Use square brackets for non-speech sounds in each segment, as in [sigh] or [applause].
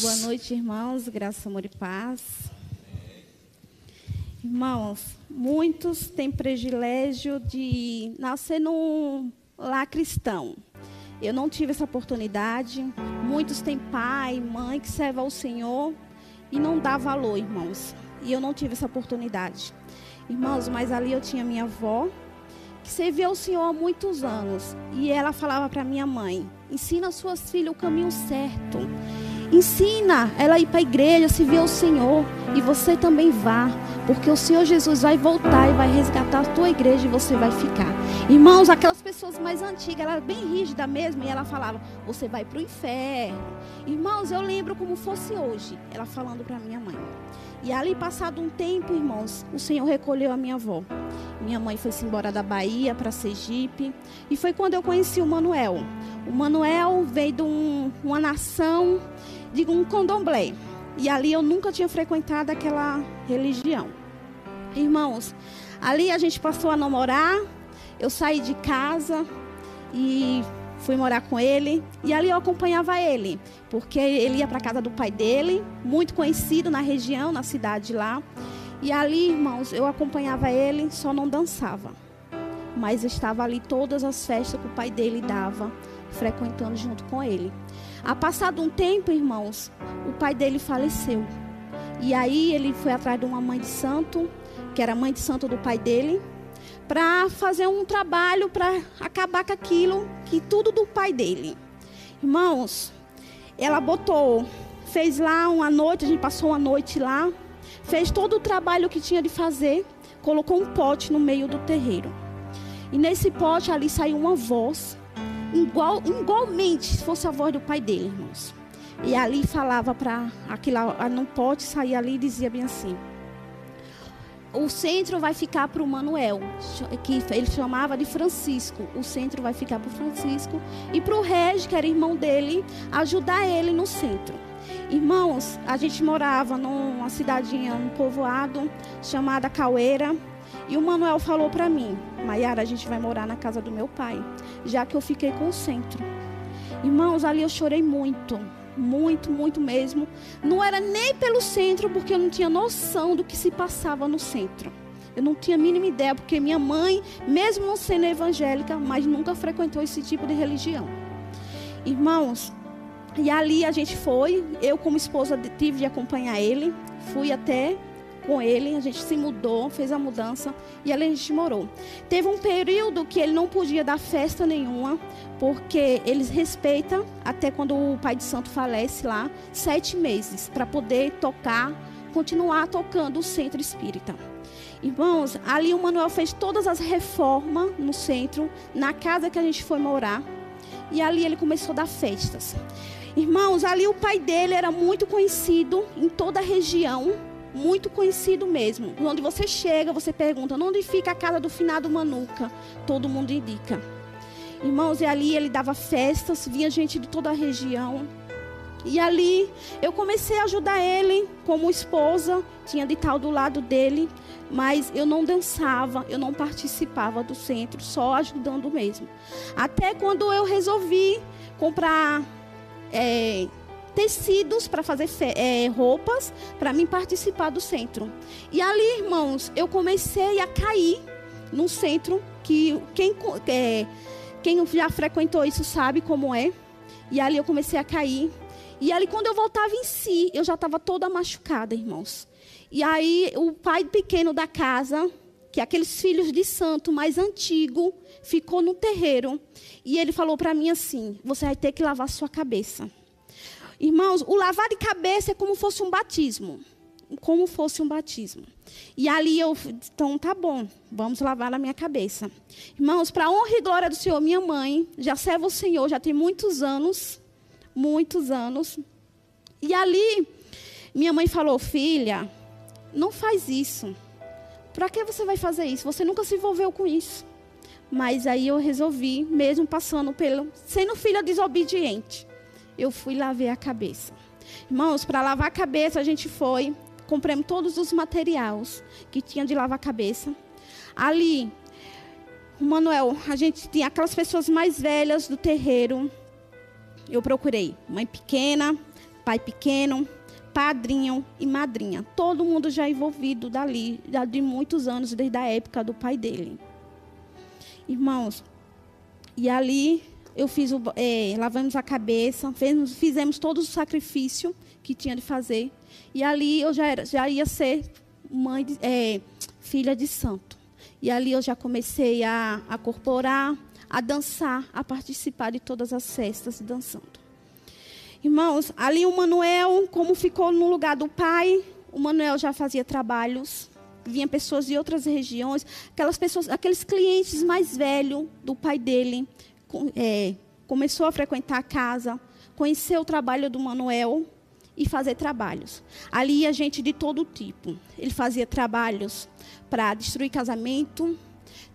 Boa noite, irmãos. Graça, amor e paz. Irmãos, muitos têm privilégio de nascer num lar cristão. Eu não tive essa oportunidade. Muitos têm pai, mãe que serve ao Senhor e não dá valor, irmãos. E eu não tive essa oportunidade. Irmãos, mas ali eu tinha minha avó, que servia ao Senhor há muitos anos. E ela falava para minha mãe: ensina suas filhas o caminho certo. Ensina ela a ir para a igreja, se ver o Senhor. E você também vá. Porque o Senhor Jesus vai voltar e vai resgatar a tua igreja e você vai ficar. Irmãos, aquelas pessoas mais antigas, ela era bem rígida mesmo. E ela falava: Você vai para o inferno. Irmãos, eu lembro como fosse hoje. Ela falando para minha mãe. E ali, passado um tempo, irmãos, o Senhor recolheu a minha avó. Minha mãe foi-se embora da Bahia para Sergipe. E foi quando eu conheci o Manuel. O Manuel veio de um, uma nação de um condomblé. E ali eu nunca tinha frequentado aquela religião. Irmãos, ali a gente passou a namorar. Eu saí de casa e fui morar com ele. E ali eu acompanhava ele, porque ele ia para casa do pai dele, muito conhecido na região, na cidade lá. E ali, irmãos, eu acompanhava ele, só não dançava. Mas estava ali todas as festas que o pai dele dava, frequentando junto com ele. A passado um tempo, irmãos, o pai dele faleceu. E aí ele foi atrás de uma mãe de santo, que era mãe de santo do pai dele, para fazer um trabalho para acabar com aquilo, que tudo do pai dele. Irmãos, ela botou, fez lá uma noite, a gente passou uma noite lá, fez todo o trabalho que tinha de fazer, colocou um pote no meio do terreiro. E nesse pote ali saiu uma voz igual, igualmente se fosse a voz do pai dele, irmãos. E ali falava para aquilo, não pode sair ali dizia bem assim: o centro vai ficar para o Manuel, que ele chamava de Francisco. O centro vai ficar para o Francisco e para o Regi, que era irmão dele, ajudar ele no centro. Irmãos, a gente morava numa cidadinha, um povoado chamada Caueira. E o Manuel falou para mim, Maiara, a gente vai morar na casa do meu pai, já que eu fiquei com o centro. Irmãos, ali eu chorei muito, muito, muito mesmo. Não era nem pelo centro, porque eu não tinha noção do que se passava no centro. Eu não tinha a mínima ideia, porque minha mãe, mesmo não sendo evangélica, mas nunca frequentou esse tipo de religião. Irmãos, e ali a gente foi, eu como esposa tive de acompanhar ele, fui até com ele, a gente se mudou, fez a mudança e ali a gente morou. Teve um período que ele não podia dar festa nenhuma, porque eles respeitam até quando o pai de santo falece lá, sete meses, para poder tocar, continuar tocando o centro espírita. Irmãos, ali o Manuel fez todas as reformas no centro, na casa que a gente foi morar. E ali ele começou a dar festas. Irmãos, ali o pai dele era muito conhecido em toda a região muito conhecido mesmo. Onde você chega, você pergunta onde fica a casa do finado Manuca. Todo mundo indica. Irmãos, e ali ele dava festas, vinha gente de toda a região. E ali eu comecei a ajudar ele como esposa, tinha de tal do lado dele, mas eu não dançava, eu não participava do centro, só ajudando mesmo. Até quando eu resolvi comprar é, tecidos para fazer é, roupas para mim participar do centro. E ali, irmãos, eu comecei a cair num centro que quem, é, quem já frequentou isso sabe como é. E ali eu comecei a cair. E ali, quando eu voltava em si, eu já estava toda machucada, irmãos. E aí, o pai pequeno da casa, que é aqueles filhos de santo mais antigo, ficou no terreiro. E ele falou para mim assim: Você vai ter que lavar sua cabeça. Irmãos, o lavar de cabeça é como fosse um batismo. Como fosse um batismo. E ali eu, então tá bom, vamos lavar a minha cabeça. Irmãos, para honra e glória do Senhor, minha mãe já serve o Senhor, já tem muitos anos, muitos anos. E ali, minha mãe falou: Filha, não faz isso. Para que você vai fazer isso? Você nunca se envolveu com isso. Mas aí eu resolvi, mesmo passando pelo. sendo filha desobediente eu fui lavar a cabeça. Irmãos, para lavar a cabeça, a gente foi, compramos todos os materiais que tinha de lavar a cabeça. Ali, Manuel, a gente tinha aquelas pessoas mais velhas do terreiro. Eu procurei mãe pequena, pai pequeno, padrinho e madrinha. Todo mundo já envolvido dali, de muitos anos, desde a época do pai dele. Irmãos, e ali eu fiz o, é, lavamos a cabeça, fizemos, fizemos todo o sacrifício que tinha de fazer. E ali eu já, era, já ia ser mãe, de, é, filha de santo. E ali eu já comecei a, a corporar, a dançar, a participar de todas as festas dançando. Irmãos, ali o Manuel, como ficou no lugar do pai, o Manuel já fazia trabalhos, vinha pessoas de outras regiões, aquelas pessoas, aqueles clientes mais velhos do pai dele, é, começou a frequentar a casa, conheceu o trabalho do Manuel e fazer trabalhos. Ali ia gente de todo tipo. Ele fazia trabalhos para destruir casamento,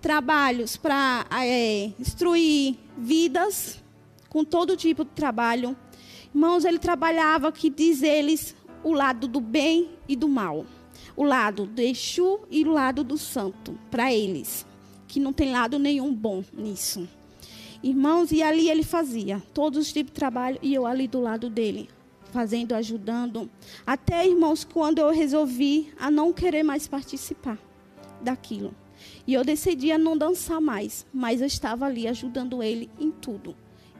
trabalhos para é, destruir vidas, com todo tipo de trabalho Irmãos, ele trabalhava, que diz eles, o lado do bem e do mal. O lado do Exu e o lado do santo, para eles. Que não tem lado nenhum bom nisso. Irmãos, e ali ele fazia todos os tipos de trabalho e eu ali do lado dele, fazendo, ajudando. Até, irmãos, quando eu resolvi a não querer mais participar daquilo. E eu decidi a não dançar mais, mas eu estava ali ajudando ele em tudo.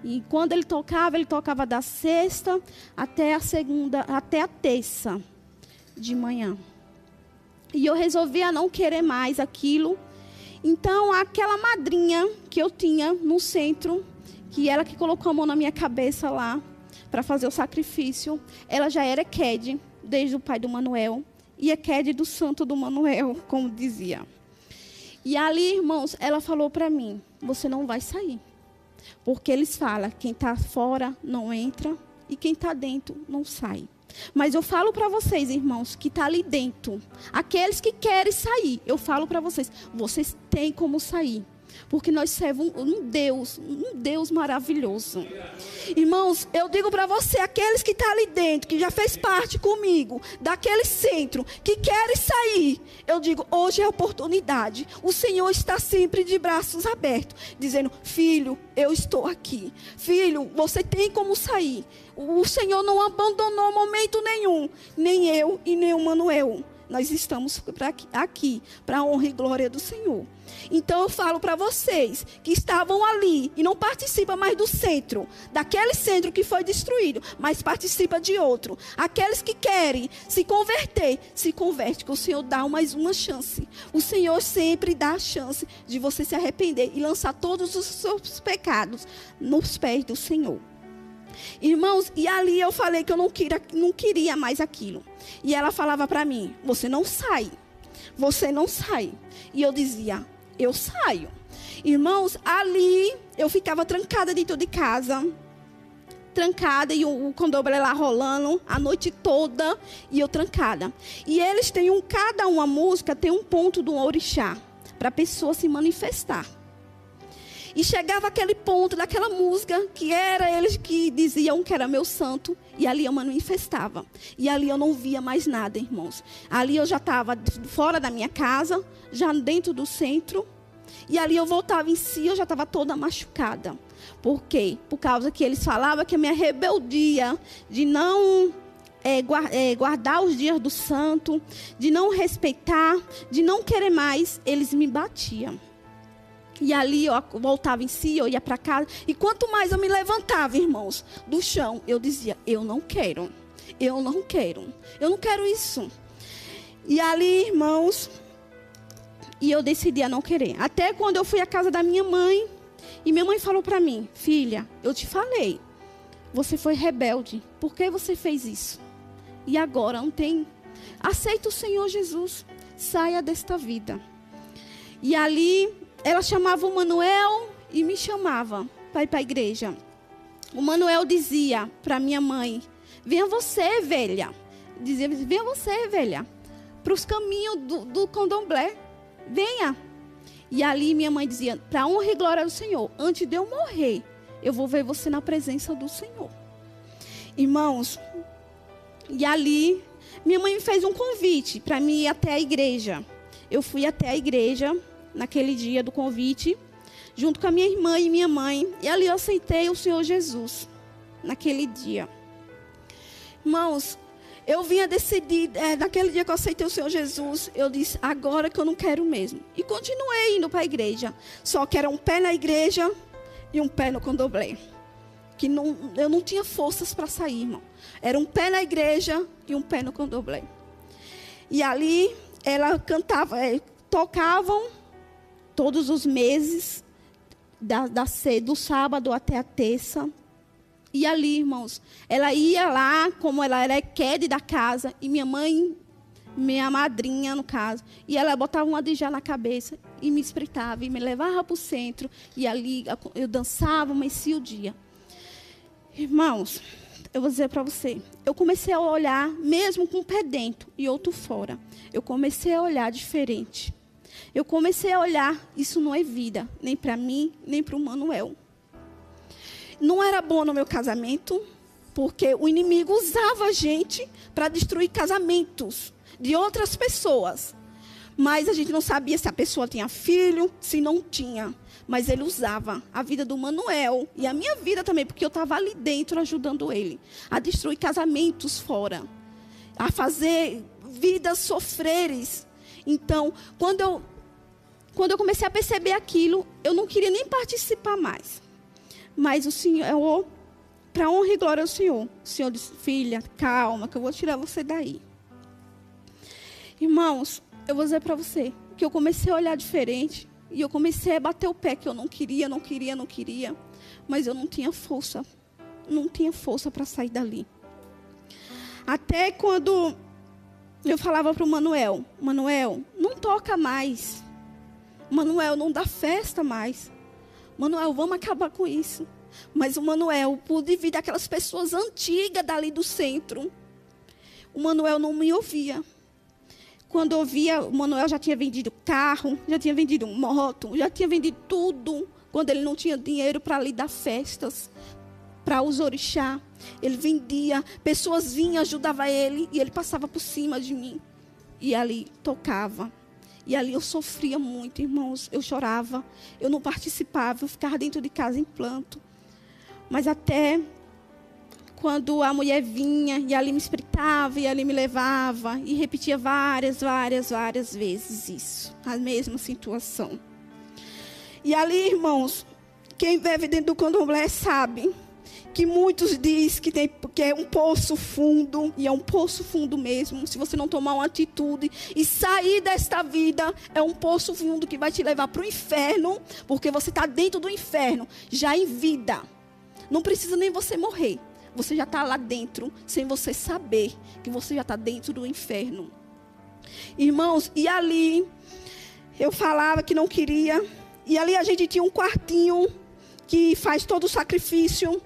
E quando ele tocava, ele tocava da sexta até a segunda, até a terça de manhã. E eu resolvia não querer mais aquilo. Então, aquela madrinha que eu tinha no centro, que ela que colocou a mão na minha cabeça lá para fazer o sacrifício, ela já era Ked, desde o pai do Manuel, e é Ked do santo do Manuel, [laughs] como dizia. E ali, irmãos, ela falou para mim: "Você não vai sair". Porque eles falam: quem está fora não entra e quem está dentro não sai. Mas eu falo para vocês, irmãos, que está ali dentro, aqueles que querem sair, eu falo para vocês: vocês têm como sair. Porque nós servamos um Deus, um Deus maravilhoso. Irmãos, eu digo para você, aqueles que estão tá ali dentro, que já fez parte comigo, daquele centro, que querem sair, eu digo, hoje é a oportunidade. O Senhor está sempre de braços abertos, dizendo: Filho, eu estou aqui. Filho, você tem como sair. O Senhor não abandonou momento nenhum, nem eu e nem o Manuel. Nós estamos aqui para a honra e glória do Senhor. Então eu falo para vocês que estavam ali e não participam mais do centro, daquele centro que foi destruído, mas participa de outro. Aqueles que querem se converter, se converte, que o Senhor dá mais uma chance. O Senhor sempre dá a chance de você se arrepender e lançar todos os seus pecados nos pés do Senhor. Irmãos, e ali eu falei que eu não queria, não queria mais aquilo. E ela falava para mim: Você não sai. Você não sai. E eu dizia: Eu saio. Irmãos, ali eu ficava trancada dentro de casa. Trancada e o, o condomínio lá rolando a noite toda e eu trancada. E eles têm um, cada uma música tem um ponto do orixá para a pessoa se manifestar. E chegava aquele ponto daquela música que era eles que diziam que era meu santo. E ali eu manifestava. E ali eu não via mais nada, irmãos. Ali eu já estava fora da minha casa, já dentro do centro. E ali eu voltava em si, eu já estava toda machucada. Por quê? Por causa que eles falavam que a minha rebeldia de não é, guardar os dias do santo, de não respeitar, de não querer mais, eles me batiam. E ali eu voltava em si, eu ia para casa. E quanto mais eu me levantava, irmãos, do chão, eu dizia: Eu não quero. Eu não quero. Eu não quero isso. E ali, irmãos, e eu decidi a não querer. Até quando eu fui à casa da minha mãe, e minha mãe falou para mim: Filha, eu te falei, você foi rebelde. Por que você fez isso? E agora não tem. Aceita o Senhor Jesus. Saia desta vida. E ali ela chamava o Manuel e me chamava para ir para a igreja. O Manuel dizia para minha mãe: Venha você, velha. Dizia: Venha você, velha, para os caminhos do, do candomblé. Venha. E ali minha mãe dizia: Para honra e glória do Senhor, antes de eu morrer, eu vou ver você na presença do Senhor. Irmãos, e ali minha mãe me fez um convite para mim ir até a igreja. Eu fui até a igreja naquele dia do convite, junto com a minha irmã e minha mãe. E ali eu aceitei o Senhor Jesus, naquele dia. Irmãos, eu vinha decidir, é, naquele dia que eu aceitei o Senhor Jesus, eu disse, agora que eu não quero mesmo. E continuei indo para a igreja. Só que era um pé na igreja e um pé no condomblé. Que não, eu não tinha forças para sair, irmão. Era um pé na igreja e um pé no condomblé. E ali ela cantava, é, tocavam todos os meses, da, da, do sábado até a terça. E ali, irmãos, ela ia lá, como ela era quede da casa, e minha mãe, minha madrinha, no caso, e ela botava uma dijá na cabeça e me espritava, e me levava para o centro, e ali eu dançava, amanhecia o dia. Irmãos, eu vou dizer para você, eu comecei a olhar, mesmo com um pé dentro e outro fora, eu comecei a olhar diferente. Eu comecei a olhar, isso não é vida, nem para mim, nem para o Manuel não era bom no meu casamento, porque o inimigo usava a gente para destruir casamentos de outras pessoas. Mas a gente não sabia se a pessoa tinha filho, se não tinha. Mas ele usava a vida do Manuel e a minha vida também, porque eu estava ali dentro ajudando ele a destruir casamentos fora, a fazer vidas sofreres. Então, quando eu, quando eu comecei a perceber aquilo, eu não queria nem participar mais. Mas o Senhor, para honra e glória ao Senhor, o Senhor disse: Filha, calma, que eu vou tirar você daí. Irmãos, eu vou dizer para você que eu comecei a olhar diferente. E eu comecei a bater o pé que eu não queria, não queria, não queria. Mas eu não tinha força. Não tinha força para sair dali. Até quando eu falava para o Manuel: Manuel, não toca mais. Manuel, não dá festa mais. Manuel, vamos acabar com isso. Mas o Manuel, por devido àquelas pessoas antigas dali do centro, o Manuel não me ouvia. Quando ouvia, o Manuel já tinha vendido carro, já tinha vendido moto, já tinha vendido tudo. Quando ele não tinha dinheiro para lhe dar festas, para os orixá. Ele vendia, pessoas vinham, ajudavam ele, e ele passava por cima de mim. E ali tocava. E ali eu sofria muito, irmãos. Eu chorava, eu não participava, eu ficava dentro de casa em planto. Mas até quando a mulher vinha e ali me espritava e ali me levava e repetia várias, várias, várias vezes isso, a mesma situação. E ali, irmãos, quem vive dentro do candomblé sabe que muitos dizem que, tem, que é um poço fundo, e é um poço fundo mesmo. Se você não tomar uma atitude e sair desta vida, é um poço fundo que vai te levar para o inferno, porque você está dentro do inferno, já em vida. Não precisa nem você morrer. Você já está lá dentro, sem você saber que você já está dentro do inferno. Irmãos, e ali, eu falava que não queria, e ali a gente tinha um quartinho que faz todo o sacrifício.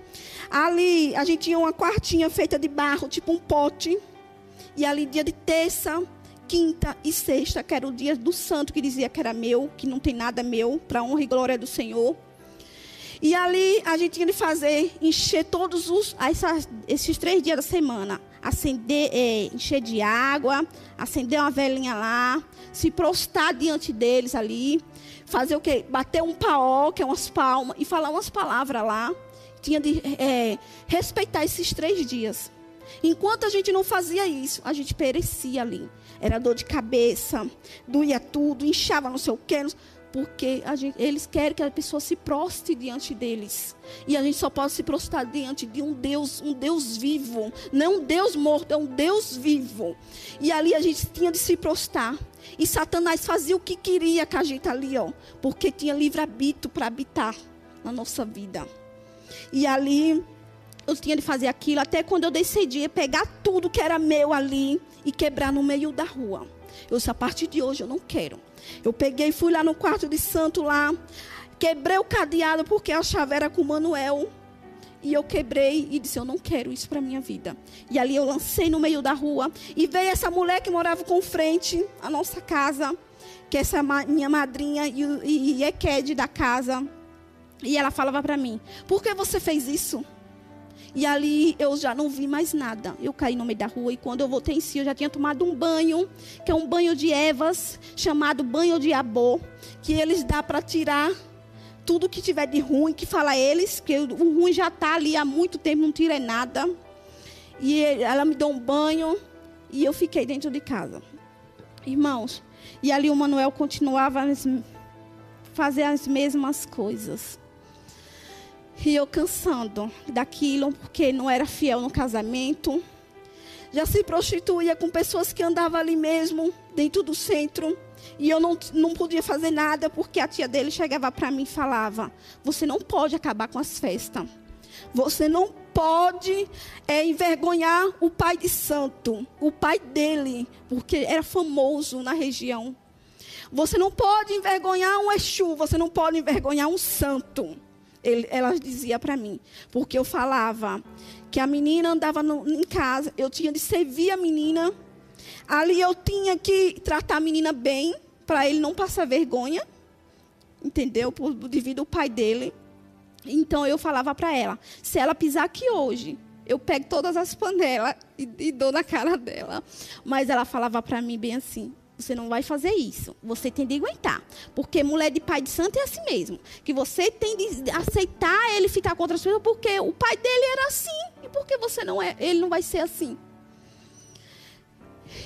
Ali a gente tinha uma quartinha feita de barro, tipo um pote. E ali dia de terça, quinta e sexta, que era o dia do santo que dizia que era meu, que não tem nada meu, para honra e glória do Senhor. E ali a gente tinha de fazer, encher todos os essas, esses três dias da semana. Acender, é, encher de água, acender uma velhinha lá, se prostrar diante deles ali, fazer o quê? Bater um paó, que é umas palmas, e falar umas palavras lá tinha de é, respeitar esses três dias. Enquanto a gente não fazia isso, a gente perecia ali. Era dor de cabeça, doía tudo, inchava não sei o quê. Porque gente, eles querem que a pessoa se proste diante deles. E a gente só pode se prostrar diante de um Deus, um Deus vivo. Não um Deus morto, é um Deus vivo. E ali a gente tinha de se prostrar. E Satanás fazia o que queria com a gente ali, ó. Porque tinha livre-arbítrio para habitar na nossa vida. E ali eu tinha de fazer aquilo até quando eu decidi pegar tudo que era meu ali e quebrar no meio da rua. Eu disse, a partir de hoje eu não quero. Eu peguei, fui lá no quarto de santo lá, quebrei o cadeado porque a chave era com o Manuel. E eu quebrei e disse: Eu não quero isso para minha vida. E ali eu lancei no meio da rua. E veio essa mulher que morava com frente à nossa casa, que é essa minha madrinha e, e, e é Ked da casa. E ela falava para mim: Por que você fez isso? E ali eu já não vi mais nada. Eu caí no meio da rua e quando eu voltei em si, eu já tinha tomado um banho, que é um banho de ervas, chamado banho de abô, que eles dá para tirar tudo que tiver de ruim, que fala eles, que o ruim já está ali há muito tempo, não tira nada. E ela me deu um banho e eu fiquei dentro de casa. Irmãos, e ali o Manuel continuava a fazer as mesmas coisas. E eu cansando daquilo, porque não era fiel no casamento. Já se prostituía com pessoas que andavam ali mesmo, dentro do centro. E eu não, não podia fazer nada, porque a tia dele chegava para mim e falava: Você não pode acabar com as festas. Você não pode é, envergonhar o pai de santo, o pai dele, porque era famoso na região. Você não pode envergonhar um Exu, você não pode envergonhar um santo. Ele, ela dizia para mim, porque eu falava que a menina andava no, em casa, eu tinha de servir a menina. Ali eu tinha que tratar a menina bem, para ele não passar vergonha, entendeu? Por, devido ao pai dele. Então eu falava para ela: se ela pisar aqui hoje, eu pego todas as panelas e, e dou na cara dela. Mas ela falava para mim bem assim: você não vai fazer isso. Você tem de aguentar. Porque mulher de pai de santo é assim mesmo. Que você tem de aceitar ele ficar com outras pessoas porque o pai dele era assim. E porque você não é, ele não vai ser assim.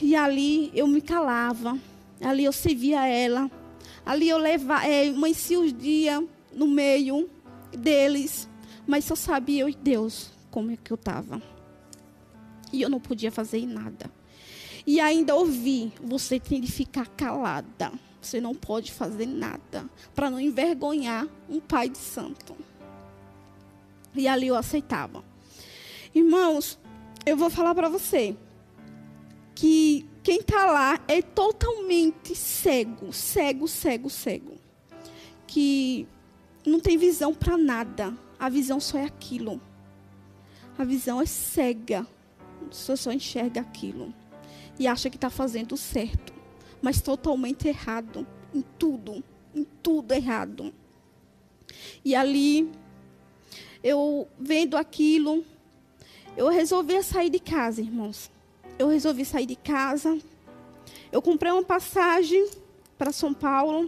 E ali eu me calava. Ali eu servia ela. Ali eu levava, é, amanhecia os dias no meio deles. Mas só sabia eu e Deus como é que eu estava. E eu não podia fazer nada. E ainda ouvi, você tem de ficar calada. Você não pode fazer nada para não envergonhar um pai de santo. E ali eu aceitava. Irmãos, eu vou falar para você que quem está lá é totalmente cego, cego, cego, cego. Que não tem visão para nada. A visão só é aquilo. A visão é cega. Você só enxerga aquilo e acha que está fazendo certo, mas totalmente errado em tudo, em tudo errado. E ali, eu vendo aquilo, eu resolvi sair de casa, irmãos. Eu resolvi sair de casa. Eu comprei uma passagem para São Paulo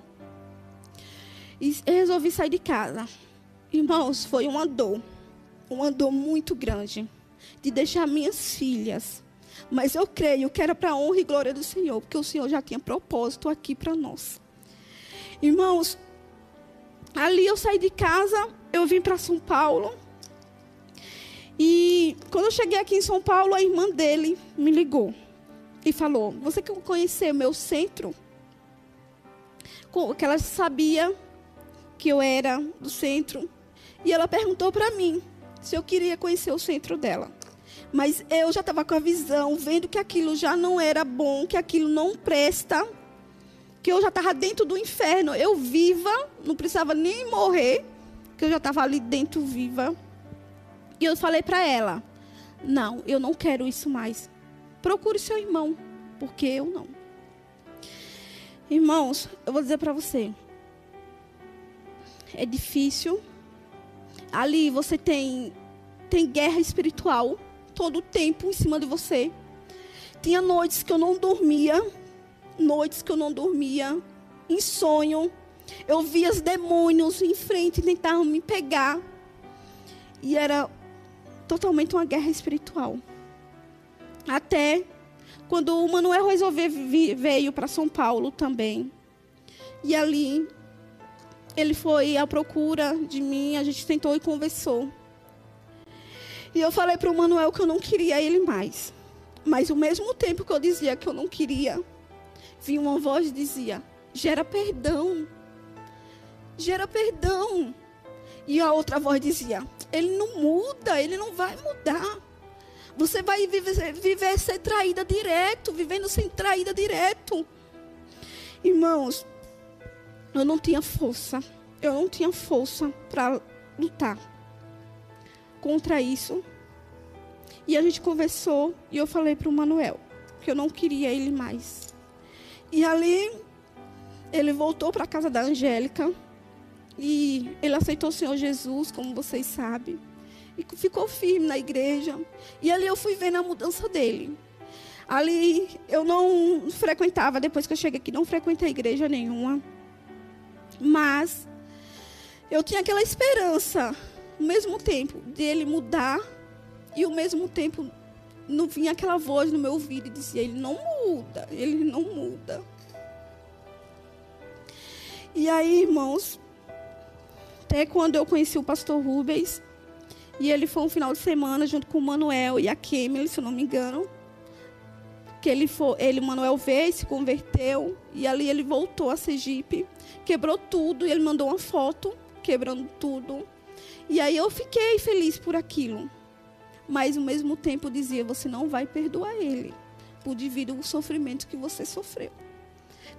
e resolvi sair de casa. Irmãos, foi uma dor, uma dor muito grande de deixar minhas filhas mas eu creio que era para a honra e glória do Senhor, porque o Senhor já tinha propósito aqui para nós. Irmãos, ali eu saí de casa, eu vim para São Paulo. E quando eu cheguei aqui em São Paulo, a irmã dele me ligou e falou: Você quer conhecer o meu centro? Que ela sabia que eu era do centro. E ela perguntou para mim se eu queria conhecer o centro dela. Mas eu já estava com a visão, vendo que aquilo já não era bom, que aquilo não presta, que eu já estava dentro do inferno. Eu viva, não precisava nem morrer, que eu já estava ali dentro viva. E eu falei para ela: Não, eu não quero isso mais. Procure seu irmão, porque eu não. Irmãos, eu vou dizer para você. É difícil. Ali você tem tem guerra espiritual todo o tempo em cima de você. Tinha noites que eu não dormia, noites que eu não dormia, em sonho. Eu via os demônios em frente tentavam me pegar. E era totalmente uma guerra espiritual. Até quando o Manuel resolveu veio para São Paulo também. E ali ele foi à procura de mim, a gente tentou e conversou. E eu falei para o Manuel que eu não queria ele mais. Mas ao mesmo tempo que eu dizia que eu não queria, vinha uma voz e dizia: gera perdão. Gera perdão. E a outra voz dizia: ele não muda, ele não vai mudar. Você vai viver, viver ser traída direto, vivendo sem traída direto. Irmãos, eu não tinha força. Eu não tinha força para lutar contra isso. E a gente conversou e eu falei para o Manuel que eu não queria ele mais. E ali ele voltou para a casa da Angélica e ele aceitou o Senhor Jesus, como vocês sabem, e ficou firme na igreja. E ali eu fui vendo a mudança dele. Ali eu não frequentava, depois que eu cheguei aqui, não frequentei igreja nenhuma. Mas eu tinha aquela esperança o mesmo tempo de ele mudar e o mesmo tempo não vinha aquela voz no meu ouvido e dizia: Ele não muda, ele não muda. E aí, irmãos, até quando eu conheci o pastor Rubens, e ele foi um final de semana junto com o Manuel e a Kemily, se eu não me engano. Que ele foi, ele, Manuel veio, se converteu, e ali ele voltou a Sergipe, quebrou tudo, e ele mandou uma foto, quebrando tudo. E aí eu fiquei feliz por aquilo. Mas ao mesmo tempo dizia, você não vai perdoar ele, por devido ao sofrimento que você sofreu.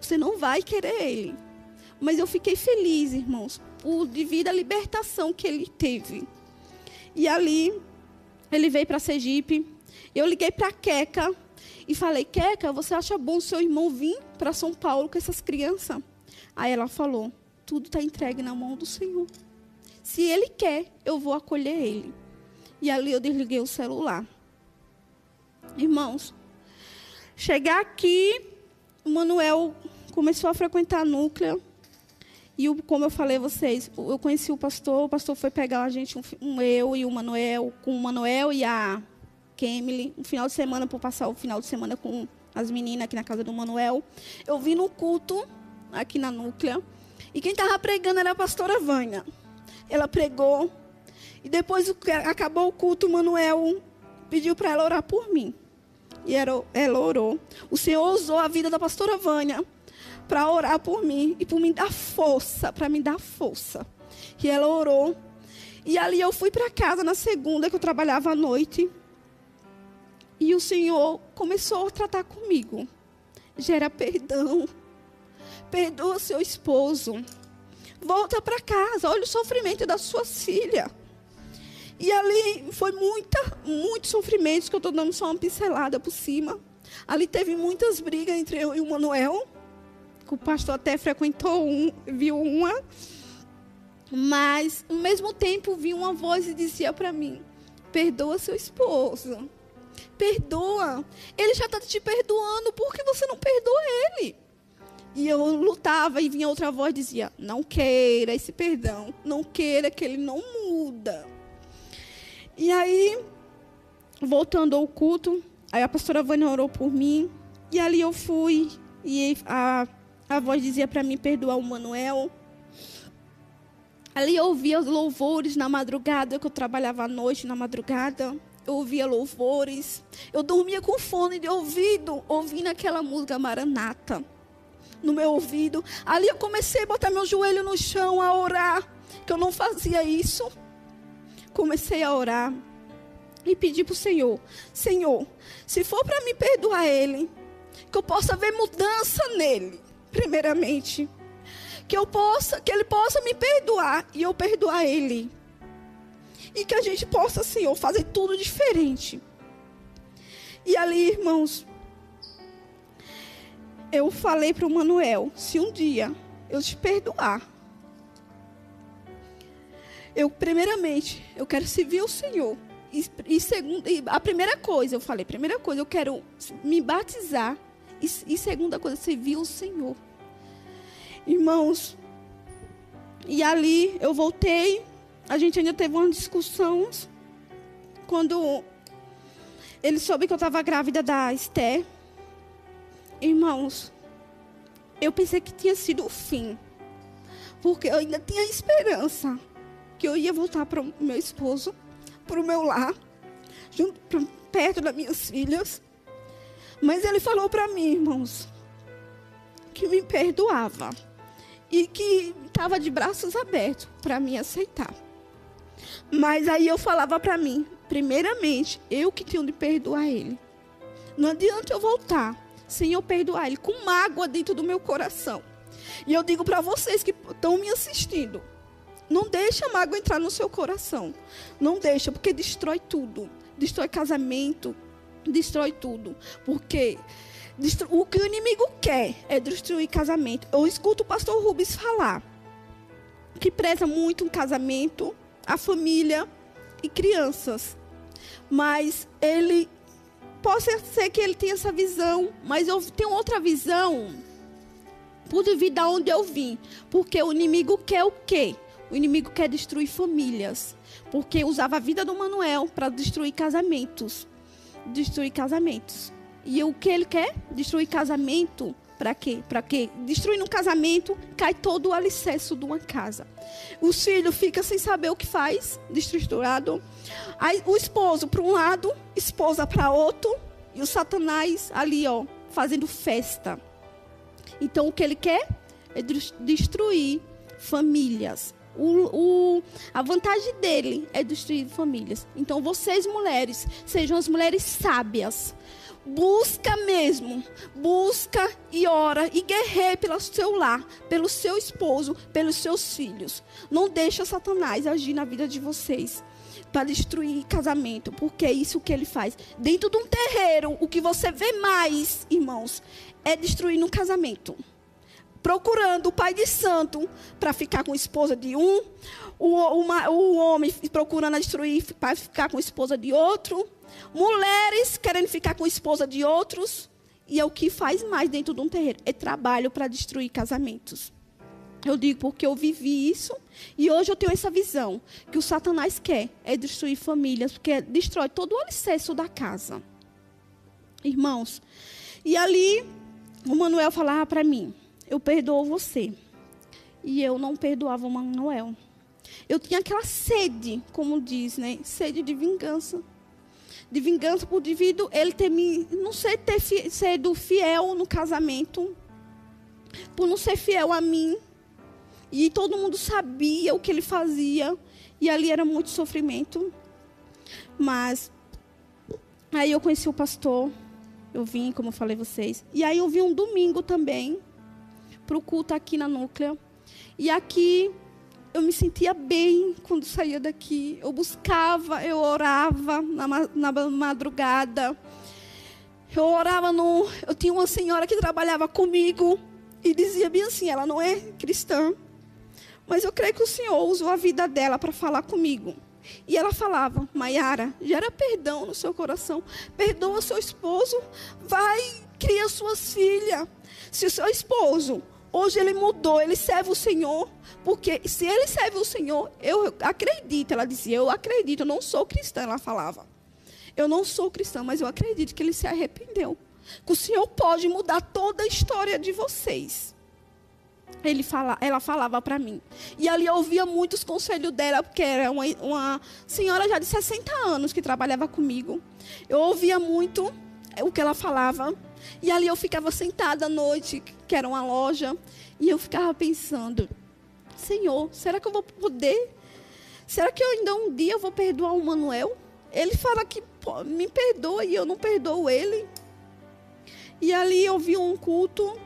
Você não vai querer ele. Mas eu fiquei feliz, irmãos, por devido à libertação que ele teve. E ali, ele veio para Sergipe. Eu liguei para Queca e falei: Queca, você acha bom seu irmão vir para São Paulo com essas crianças? Aí ela falou: tudo está entregue na mão do Senhor. Se ele quer, eu vou acolher ele. E ali eu desliguei o celular. Irmãos, chegar aqui, o Manuel começou a frequentar a núclea. E como eu falei a vocês, eu conheci o pastor, o pastor foi pegar a gente, um, um eu e o Manuel, com o Manuel e a Kemily, um final de semana, para passar o final de semana com as meninas aqui na casa do Manuel. Eu vim no culto, aqui na núclea, e quem estava pregando era a pastora Vânia. Ela pregou, e depois acabou o culto, o Manuel pediu para ela orar por mim. E ela orou. O Senhor usou a vida da pastora Vânia para orar por mim e por me dar força, para me dar força. E ela orou. E ali eu fui para casa na segunda que eu trabalhava à noite. E o Senhor começou a tratar comigo. Gera perdão. Perdoa seu esposo. Volta para casa. Olha o sofrimento da sua filha. E ali foi muita, muitos sofrimentos que eu estou dando só uma pincelada por cima. Ali teve muitas brigas entre eu e o Manuel que o pastor até frequentou um, viu uma. Mas, ao mesmo tempo, vi uma voz e dizia para mim: Perdoa seu esposo. Perdoa. Ele já está te perdoando, por que você não perdoa ele? E eu lutava e vinha outra voz e dizia: Não queira esse perdão. Não queira que ele não muda. E aí, voltando ao culto, aí a pastora Vânia orou por mim. E ali eu fui. E a a voz dizia para mim perdoar o Manuel. Ali eu ouvia louvores na madrugada, que eu trabalhava à noite na madrugada. Eu ouvia louvores. Eu dormia com fone de ouvido, ouvindo aquela música Maranata no meu ouvido. Ali eu comecei a botar meu joelho no chão, a orar, que eu não fazia isso. Comecei a orar e pedi para o Senhor: Senhor, se for para me perdoar ele, que eu possa ver mudança nele primeiramente. Que eu possa, que ele possa me perdoar e eu perdoar ele. E que a gente possa, Senhor, fazer tudo diferente. E ali, irmãos, eu falei para o Manuel, se um dia eu te perdoar, eu primeiramente, eu quero servir o Senhor. E, e, segundo, e a primeira coisa, eu falei, primeira coisa, eu quero me batizar e, e segunda coisa, servir o Senhor. Irmãos, e ali eu voltei, a gente ainda teve umas discussões. Quando ele soube que eu estava grávida da Esther. Irmãos, eu pensei que tinha sido o fim. Porque eu ainda tinha esperança que eu ia voltar para o meu esposo, para o meu lar, junto, perto das minhas filhas. Mas ele falou para mim, irmãos, que me perdoava e que estava de braços abertos para me aceitar. Mas aí eu falava para mim, primeiramente, eu que tenho de perdoar ele. Não adianta eu voltar eu perdoar ele, com mágoa dentro do meu coração. E eu digo para vocês que estão me assistindo, não deixa a mágoa entrar no seu coração. Não deixa, porque destrói tudo. Destrói casamento, destrói tudo. Porque o que o inimigo quer é destruir casamento. Eu escuto o pastor Rubens falar que preza muito um casamento, a família e crianças. Mas ele pode ser que ele tenha essa visão, mas eu tenho outra visão por devido a onde eu vim, porque o inimigo quer o quê? O inimigo quer destruir famílias, porque usava a vida do Manuel para destruir casamentos. Destruir casamentos. E o que ele quer? Destruir casamento. Para quê? Para quê? Destruindo um casamento, cai todo o alicerce de uma casa. Os filhos ficam sem saber o que faz, destruturado. Aí, o esposo para um lado, esposa para outro, e o Satanás ali, ó, fazendo festa. Então, o que ele quer é destruir famílias. O, o, a vantagem dele é destruir famílias. Então, vocês, mulheres, sejam as mulheres sábias. Busca mesmo, busca e ora e guerreie pelo seu lar, pelo seu esposo, pelos seus filhos. Não deixa Satanás agir na vida de vocês para destruir casamento, porque é isso que ele faz. Dentro de um terreiro, o que você vê mais, irmãos, é destruir um casamento procurando o pai de santo para ficar com a esposa de um, o, o homem procurando destruir para ficar com a esposa de outro, mulheres querendo ficar com a esposa de outros, e é o que faz mais dentro de um terreiro, é trabalho para destruir casamentos. Eu digo porque eu vivi isso e hoje eu tenho essa visão que o Satanás quer é destruir famílias, porque destrói todo o alicerce da casa. Irmãos, e ali o Manuel falava para mim: eu perdoo você. E eu não perdoava o Manuel. Eu tinha aquela sede, como diz, né? Sede de vingança. De vingança por devido ele ter me, não sei, ter sido fiel no casamento. Por não ser fiel a mim. E todo mundo sabia o que ele fazia. E ali era muito sofrimento. Mas aí eu conheci o pastor. Eu vim, como eu falei vocês. E aí eu vi um domingo também para o culto aqui na Núclea. E aqui eu me sentia bem quando saía daqui. Eu buscava, eu orava na, na madrugada. Eu orava no. Eu tinha uma senhora que trabalhava comigo e dizia bem assim: ela não é cristã, mas eu creio que o Senhor usou a vida dela para falar comigo. E ela falava: Maiara, gera perdão no seu coração, perdoa seu esposo, vai, cria suas filhas. Se o seu esposo Hoje ele mudou, ele serve o Senhor, porque se ele serve o Senhor, eu acredito, ela dizia, eu acredito, eu não sou cristã, ela falava. Eu não sou cristã, mas eu acredito que ele se arrependeu. Que o Senhor pode mudar toda a história de vocês. Ele fala, ela falava para mim. E ali eu ouvia muitos conselhos dela, porque era uma, uma senhora já de 60 anos que trabalhava comigo. Eu ouvia muito o que ela falava. E ali eu ficava sentada à noite, que era uma loja, e eu ficava pensando: Senhor, será que eu vou poder? Será que eu ainda um dia vou perdoar o Manuel? Ele fala que me perdoa e eu não perdoo ele. E ali eu vi um culto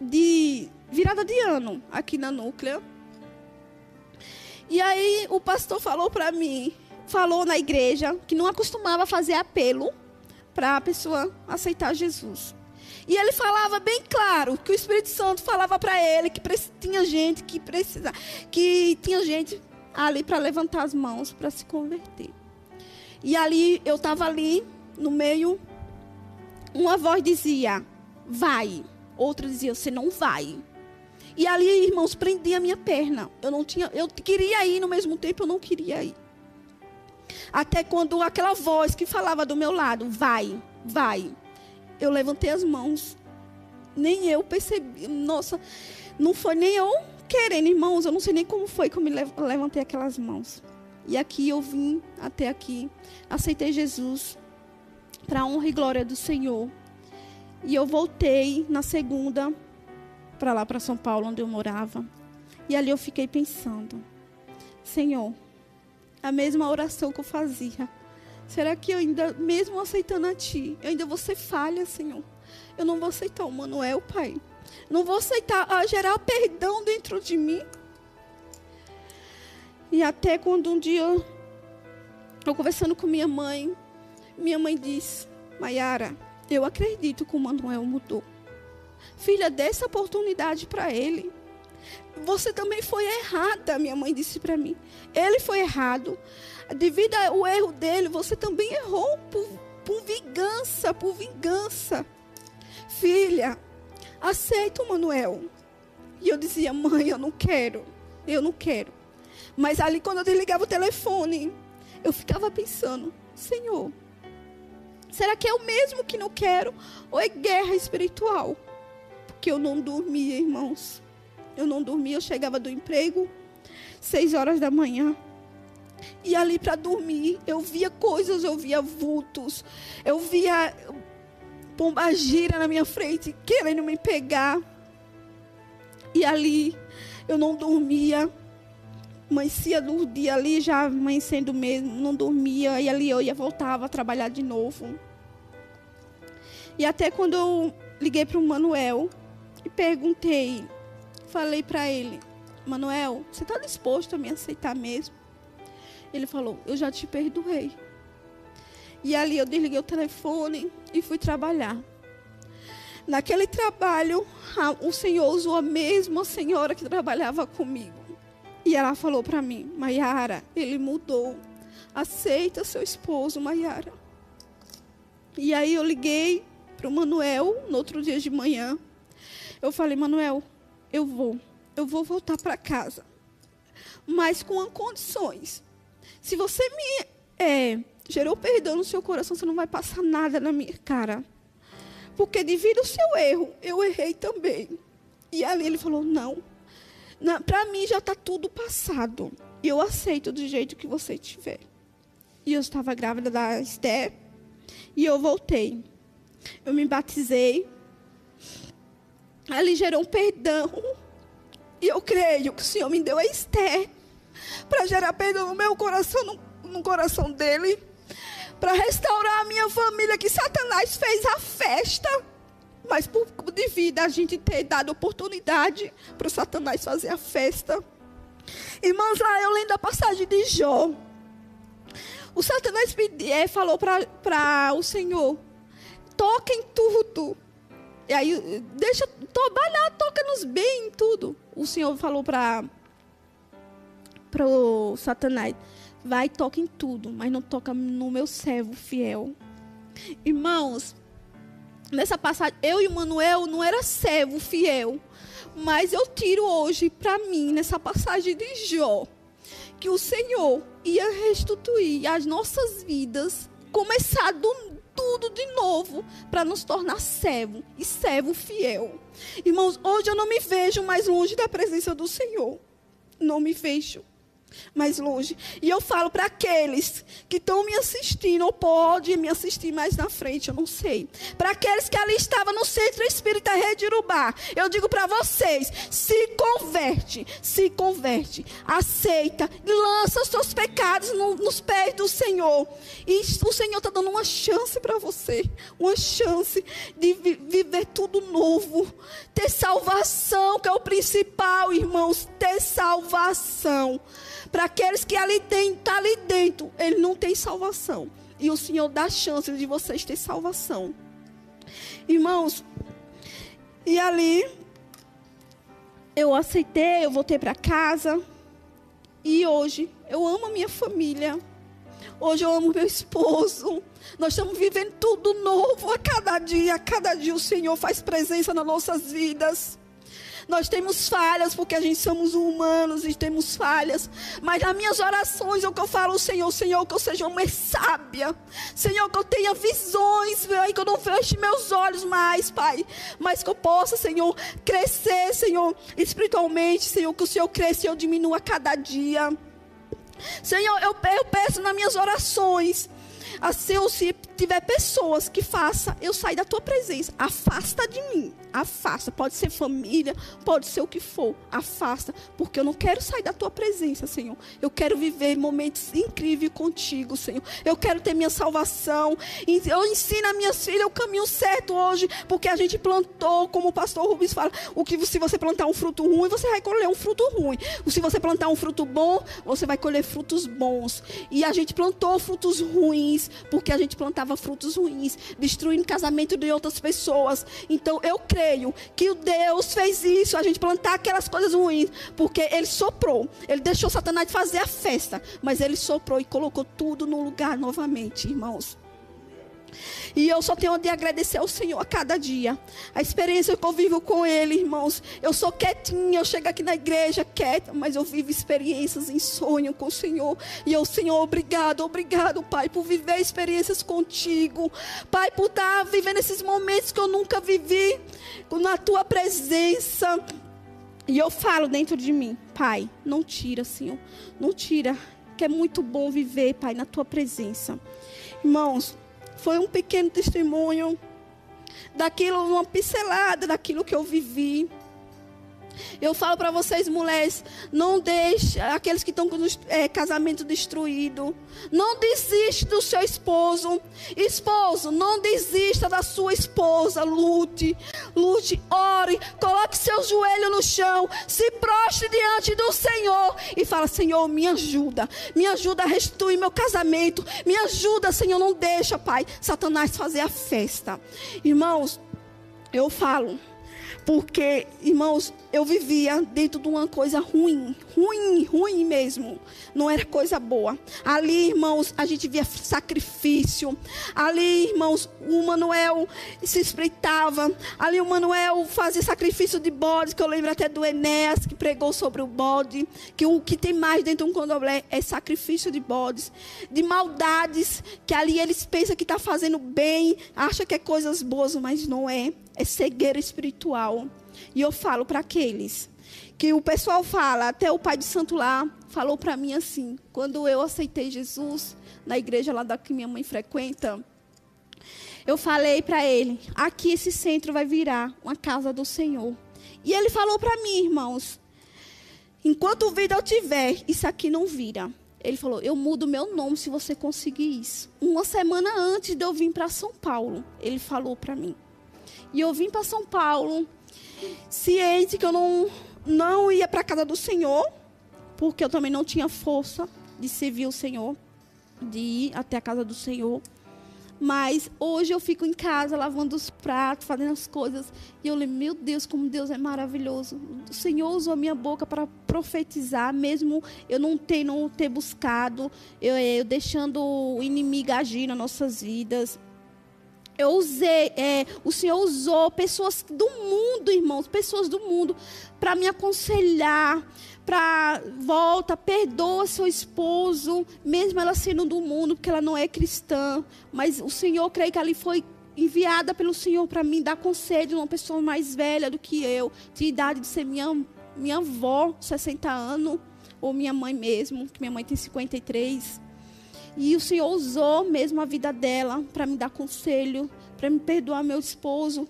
de virada de ano aqui na Núclea. E aí o pastor falou para mim, falou na igreja que não acostumava fazer apelo para a pessoa aceitar Jesus. E ele falava bem claro que o Espírito Santo falava para ele que tinha gente que precisa, que tinha gente ali para levantar as mãos para se converter. E ali eu estava ali no meio, uma voz dizia: "Vai", outra dizia: "Você não vai". E ali, irmãos, prendia a minha perna. Eu não tinha, eu queria ir no mesmo tempo, eu não queria ir. Até quando aquela voz que falava do meu lado, vai, vai eu levantei as mãos. Nem eu percebi. Nossa, não foi nem eu querendo, irmãos. Eu não sei nem como foi que eu me levantei aquelas mãos. E aqui eu vim até aqui. Aceitei Jesus para a honra e glória do Senhor. E eu voltei na segunda para lá para São Paulo, onde eu morava. E ali eu fiquei pensando: Senhor, a mesma oração que eu fazia Será que eu ainda, mesmo aceitando a Ti, eu ainda vou ser falha, Senhor? Eu não vou aceitar o Manuel, Pai. Não vou aceitar a gerar perdão dentro de mim. E até quando um dia eu, conversando com minha mãe, minha mãe disse: Maiara, eu acredito que o Manuel mudou. Filha, dê essa oportunidade para ele. Você também foi errada, minha mãe disse para mim. Ele foi errado devido ao erro dele, você também errou por, por vingança, por vingança. Filha, aceita o Manuel. E eu dizia, mãe, eu não quero, eu não quero. Mas ali quando eu desligava o telefone, eu ficava pensando, Senhor, Será que é o mesmo que não quero? Ou é guerra espiritual? Porque eu não dormia, irmãos. Eu não dormia, eu chegava do emprego, seis horas da manhã. E ali para dormir, eu via coisas, eu via vultos, eu via pomba gira na minha frente, querendo me pegar. E ali eu não dormia. Amanhecia do dia ali, já amanhecendo mesmo, não dormia. E ali eu ia voltava a trabalhar de novo. E até quando eu liguei para o Manuel e perguntei, falei para ele, Manuel, você está disposto a me aceitar mesmo? Ele falou, eu já te perdoei. E ali eu desliguei o telefone e fui trabalhar. Naquele trabalho, o Senhor usou a mesma senhora que trabalhava comigo. E ela falou para mim, Maiara, ele mudou. Aceita seu esposo, Maiara. E aí eu liguei para o Manuel no outro dia de manhã. Eu falei, Manuel, eu vou, eu vou voltar para casa, mas com condições. Se você me é, gerou perdão no seu coração, você não vai passar nada na minha cara. Porque devido ao seu erro, eu errei também. E ali ele falou: não, para mim já está tudo passado. E eu aceito do jeito que você tiver. E eu estava grávida da Esther. E eu voltei. Eu me batizei. Ali gerou um perdão. E eu creio que o Senhor me deu a Esther para gerar perdão no meu coração, no, no coração dele, para restaurar a minha família, que Satanás fez a festa. Mas por devido a gente ter dado oportunidade para o Satanás fazer a festa. Irmãos, lá eu lendo a passagem de Jó. O Satanás é, falou para o Senhor: toca em tudo. E aí, deixa, trabalhar, toca-nos bem em tudo. O Senhor falou para pro Satanás: vai, toca em tudo, mas não toca no meu servo fiel. Irmãos, nessa passagem, eu e o Manuel não era servo fiel, mas eu tiro hoje para mim, nessa passagem de Jó, que o Senhor ia restituir as nossas vidas, começar do, tudo de novo para nos tornar servo e servo fiel. Irmãos, hoje eu não me vejo mais longe da presença do Senhor. Não me vejo mais longe. E eu falo para aqueles que estão me assistindo, ou podem me assistir mais na frente, eu não sei. Para aqueles que ali estavam no centro espírita Rede Urubá, eu digo para vocês: se converte, se converte, aceita, lança os seus pecados no, nos pés do Senhor. E o Senhor está dando uma chance para você, uma chance de vi viver tudo novo, ter salvação, que é o principal, irmãos, ter salvação. Para aqueles que ali tem, tá ali dentro, ele não tem salvação. E o Senhor dá chance de vocês ter salvação. Irmãos, e ali eu aceitei, eu voltei para casa. E hoje eu amo a minha família. Hoje eu amo meu esposo. Nós estamos vivendo tudo novo a cada dia. A cada dia o Senhor faz presença nas nossas vidas. Nós temos falhas porque a gente somos humanos e temos falhas. Mas nas minhas orações, é o que eu falo, Senhor, Senhor, que eu seja uma sábia. Senhor, que eu tenha visões, que eu não feche meus olhos mais, Pai. Mas que eu possa, Senhor, crescer, Senhor, espiritualmente, Senhor, que o Senhor cresça e eu diminua a cada dia. Senhor, eu, eu peço nas minhas orações Assim, se tiver pessoas que faça eu sair da tua presença, afasta de mim. Afasta, pode ser família, pode ser o que for, afasta, porque eu não quero sair da tua presença, Senhor. Eu quero viver momentos incríveis contigo, Senhor. Eu quero ter minha salvação. Eu ensino a minhas filhas o caminho certo hoje, porque a gente plantou, como o pastor Rubens fala, o que se você plantar um fruto ruim, você vai colher um fruto ruim. Se você plantar um fruto bom, você vai colher frutos bons. E a gente plantou frutos ruins, porque a gente plantava frutos ruins, destruindo casamento de outras pessoas. Então eu creio que o Deus fez isso, a gente plantar aquelas coisas ruins, porque ele soprou. Ele deixou Satanás fazer a festa, mas ele soprou e colocou tudo no lugar novamente, irmãos. E eu só tenho de agradecer ao Senhor a cada dia. A experiência que eu vivo com Ele, irmãos. Eu sou quietinha, eu chego aqui na igreja quieta, mas eu vivo experiências em sonho com o Senhor. E eu, Senhor, obrigado, obrigado, Pai, por viver experiências contigo. Pai, por estar vivendo esses momentos que eu nunca vivi na tua presença. E eu falo dentro de mim, Pai, não tira, Senhor, não tira, que é muito bom viver, Pai, na tua presença. Irmãos, foi um pequeno testemunho daquilo, uma pincelada daquilo que eu vivi. Eu falo para vocês, mulheres, não deixe aqueles que estão com é, casamento destruído. Não desiste do seu esposo. Esposo, não desista da sua esposa. Lute, lute, ore, coloque seu joelho no chão, se prostre diante do Senhor e fala: Senhor, me ajuda, me ajuda a restituir meu casamento, me ajuda, Senhor, não deixa, Pai, Satanás fazer a festa. Irmãos, eu falo porque, irmãos, eu vivia dentro de uma coisa ruim, ruim, ruim mesmo. Não era coisa boa. Ali, irmãos, a gente via sacrifício. Ali, irmãos, o Manuel se espreitava. Ali o Manuel fazia sacrifício de bode, que eu lembro até do Enéas, que pregou sobre o bode. Que o que tem mais dentro de um condomínio é sacrifício de bodes. De maldades, que ali eles pensam que está fazendo bem, acha que é coisas boas, mas não é. É cegueira espiritual. E eu falo para aqueles que o pessoal fala, até o pai de santo lá falou para mim assim, quando eu aceitei Jesus na igreja lá da que minha mãe frequenta, eu falei para ele, aqui esse centro vai virar uma casa do Senhor. E ele falou para mim, irmãos, enquanto vida eu tiver, isso aqui não vira. Ele falou: Eu mudo meu nome se você conseguir isso. Uma semana antes de eu vir para São Paulo, ele falou para mim. E eu vim para São Paulo, ciente que eu não, não ia para a casa do Senhor, porque eu também não tinha força de servir o Senhor, de ir até a casa do Senhor. Mas hoje eu fico em casa lavando os pratos, fazendo as coisas. E eu lembro, meu Deus, como Deus é maravilhoso. O Senhor usou a minha boca para profetizar, mesmo eu não ter, não ter buscado, eu, eu deixando o inimigo agir nas nossas vidas. Eu usei, é, o Senhor usou pessoas do mundo, irmãos, pessoas do mundo, para me aconselhar, para volta, perdoa seu esposo, mesmo ela sendo do mundo, porque ela não é cristã. Mas o Senhor, creio que ali foi enviada pelo Senhor para me dar conselho, uma pessoa mais velha do que eu, de idade de ser minha, minha avó, 60 anos, ou minha mãe mesmo, que minha mãe tem 53. E o Senhor usou mesmo a vida dela para me dar conselho, para me perdoar meu esposo.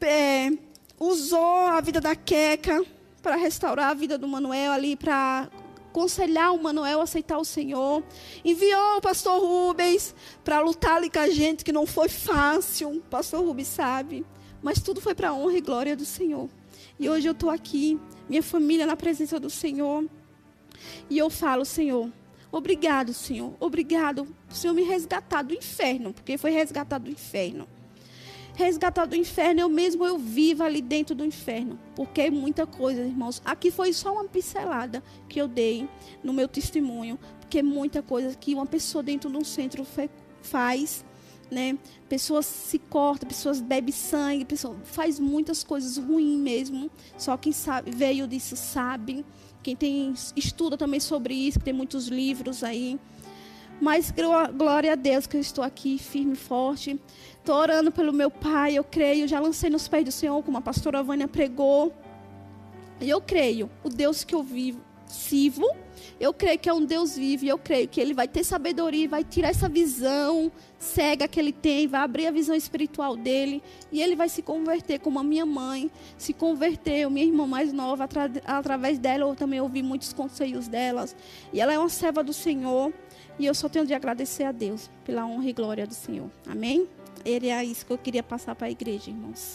É, usou a vida da Queca para restaurar a vida do Manuel ali, para aconselhar o Manuel a aceitar o Senhor. Enviou o pastor Rubens para lutar ali com a gente, que não foi fácil. O pastor Rubens sabe. Mas tudo foi para a honra e glória do Senhor. E hoje eu estou aqui, minha família na presença do Senhor. E eu falo, Senhor, Obrigado, Senhor. Obrigado Senhor me resgatar do inferno, porque foi resgatado do inferno. Resgatado do inferno, eu mesmo eu vivo ali dentro do inferno, porque é muita coisa, irmãos. Aqui foi só uma pincelada que eu dei no meu testemunho, porque é muita coisa que uma pessoa dentro de um centro faz, né? Pessoas se cortam, pessoas bebem sangue, pessoas faz muitas coisas ruins mesmo. Só quem sabe veio disso sabe. Quem tem estuda também sobre isso, que tem muitos livros aí. Mas glória a Deus que eu estou aqui firme e forte. Estou orando pelo meu pai, eu creio. Já lancei nos pés do Senhor, como a pastora Vânia pregou. E eu creio, o Deus que eu vivo, sirvo, eu creio que é um Deus vivo e eu creio que Ele vai ter sabedoria, vai tirar essa visão cega que Ele tem, vai abrir a visão espiritual dele e Ele vai se converter como a minha mãe se converteu, minha irmã mais nova, atra através dela eu também ouvi muitos conselhos delas. E ela é uma serva do Senhor e eu só tenho de agradecer a Deus pela honra e glória do Senhor. Amém? Era isso que eu queria passar para a igreja, irmãos.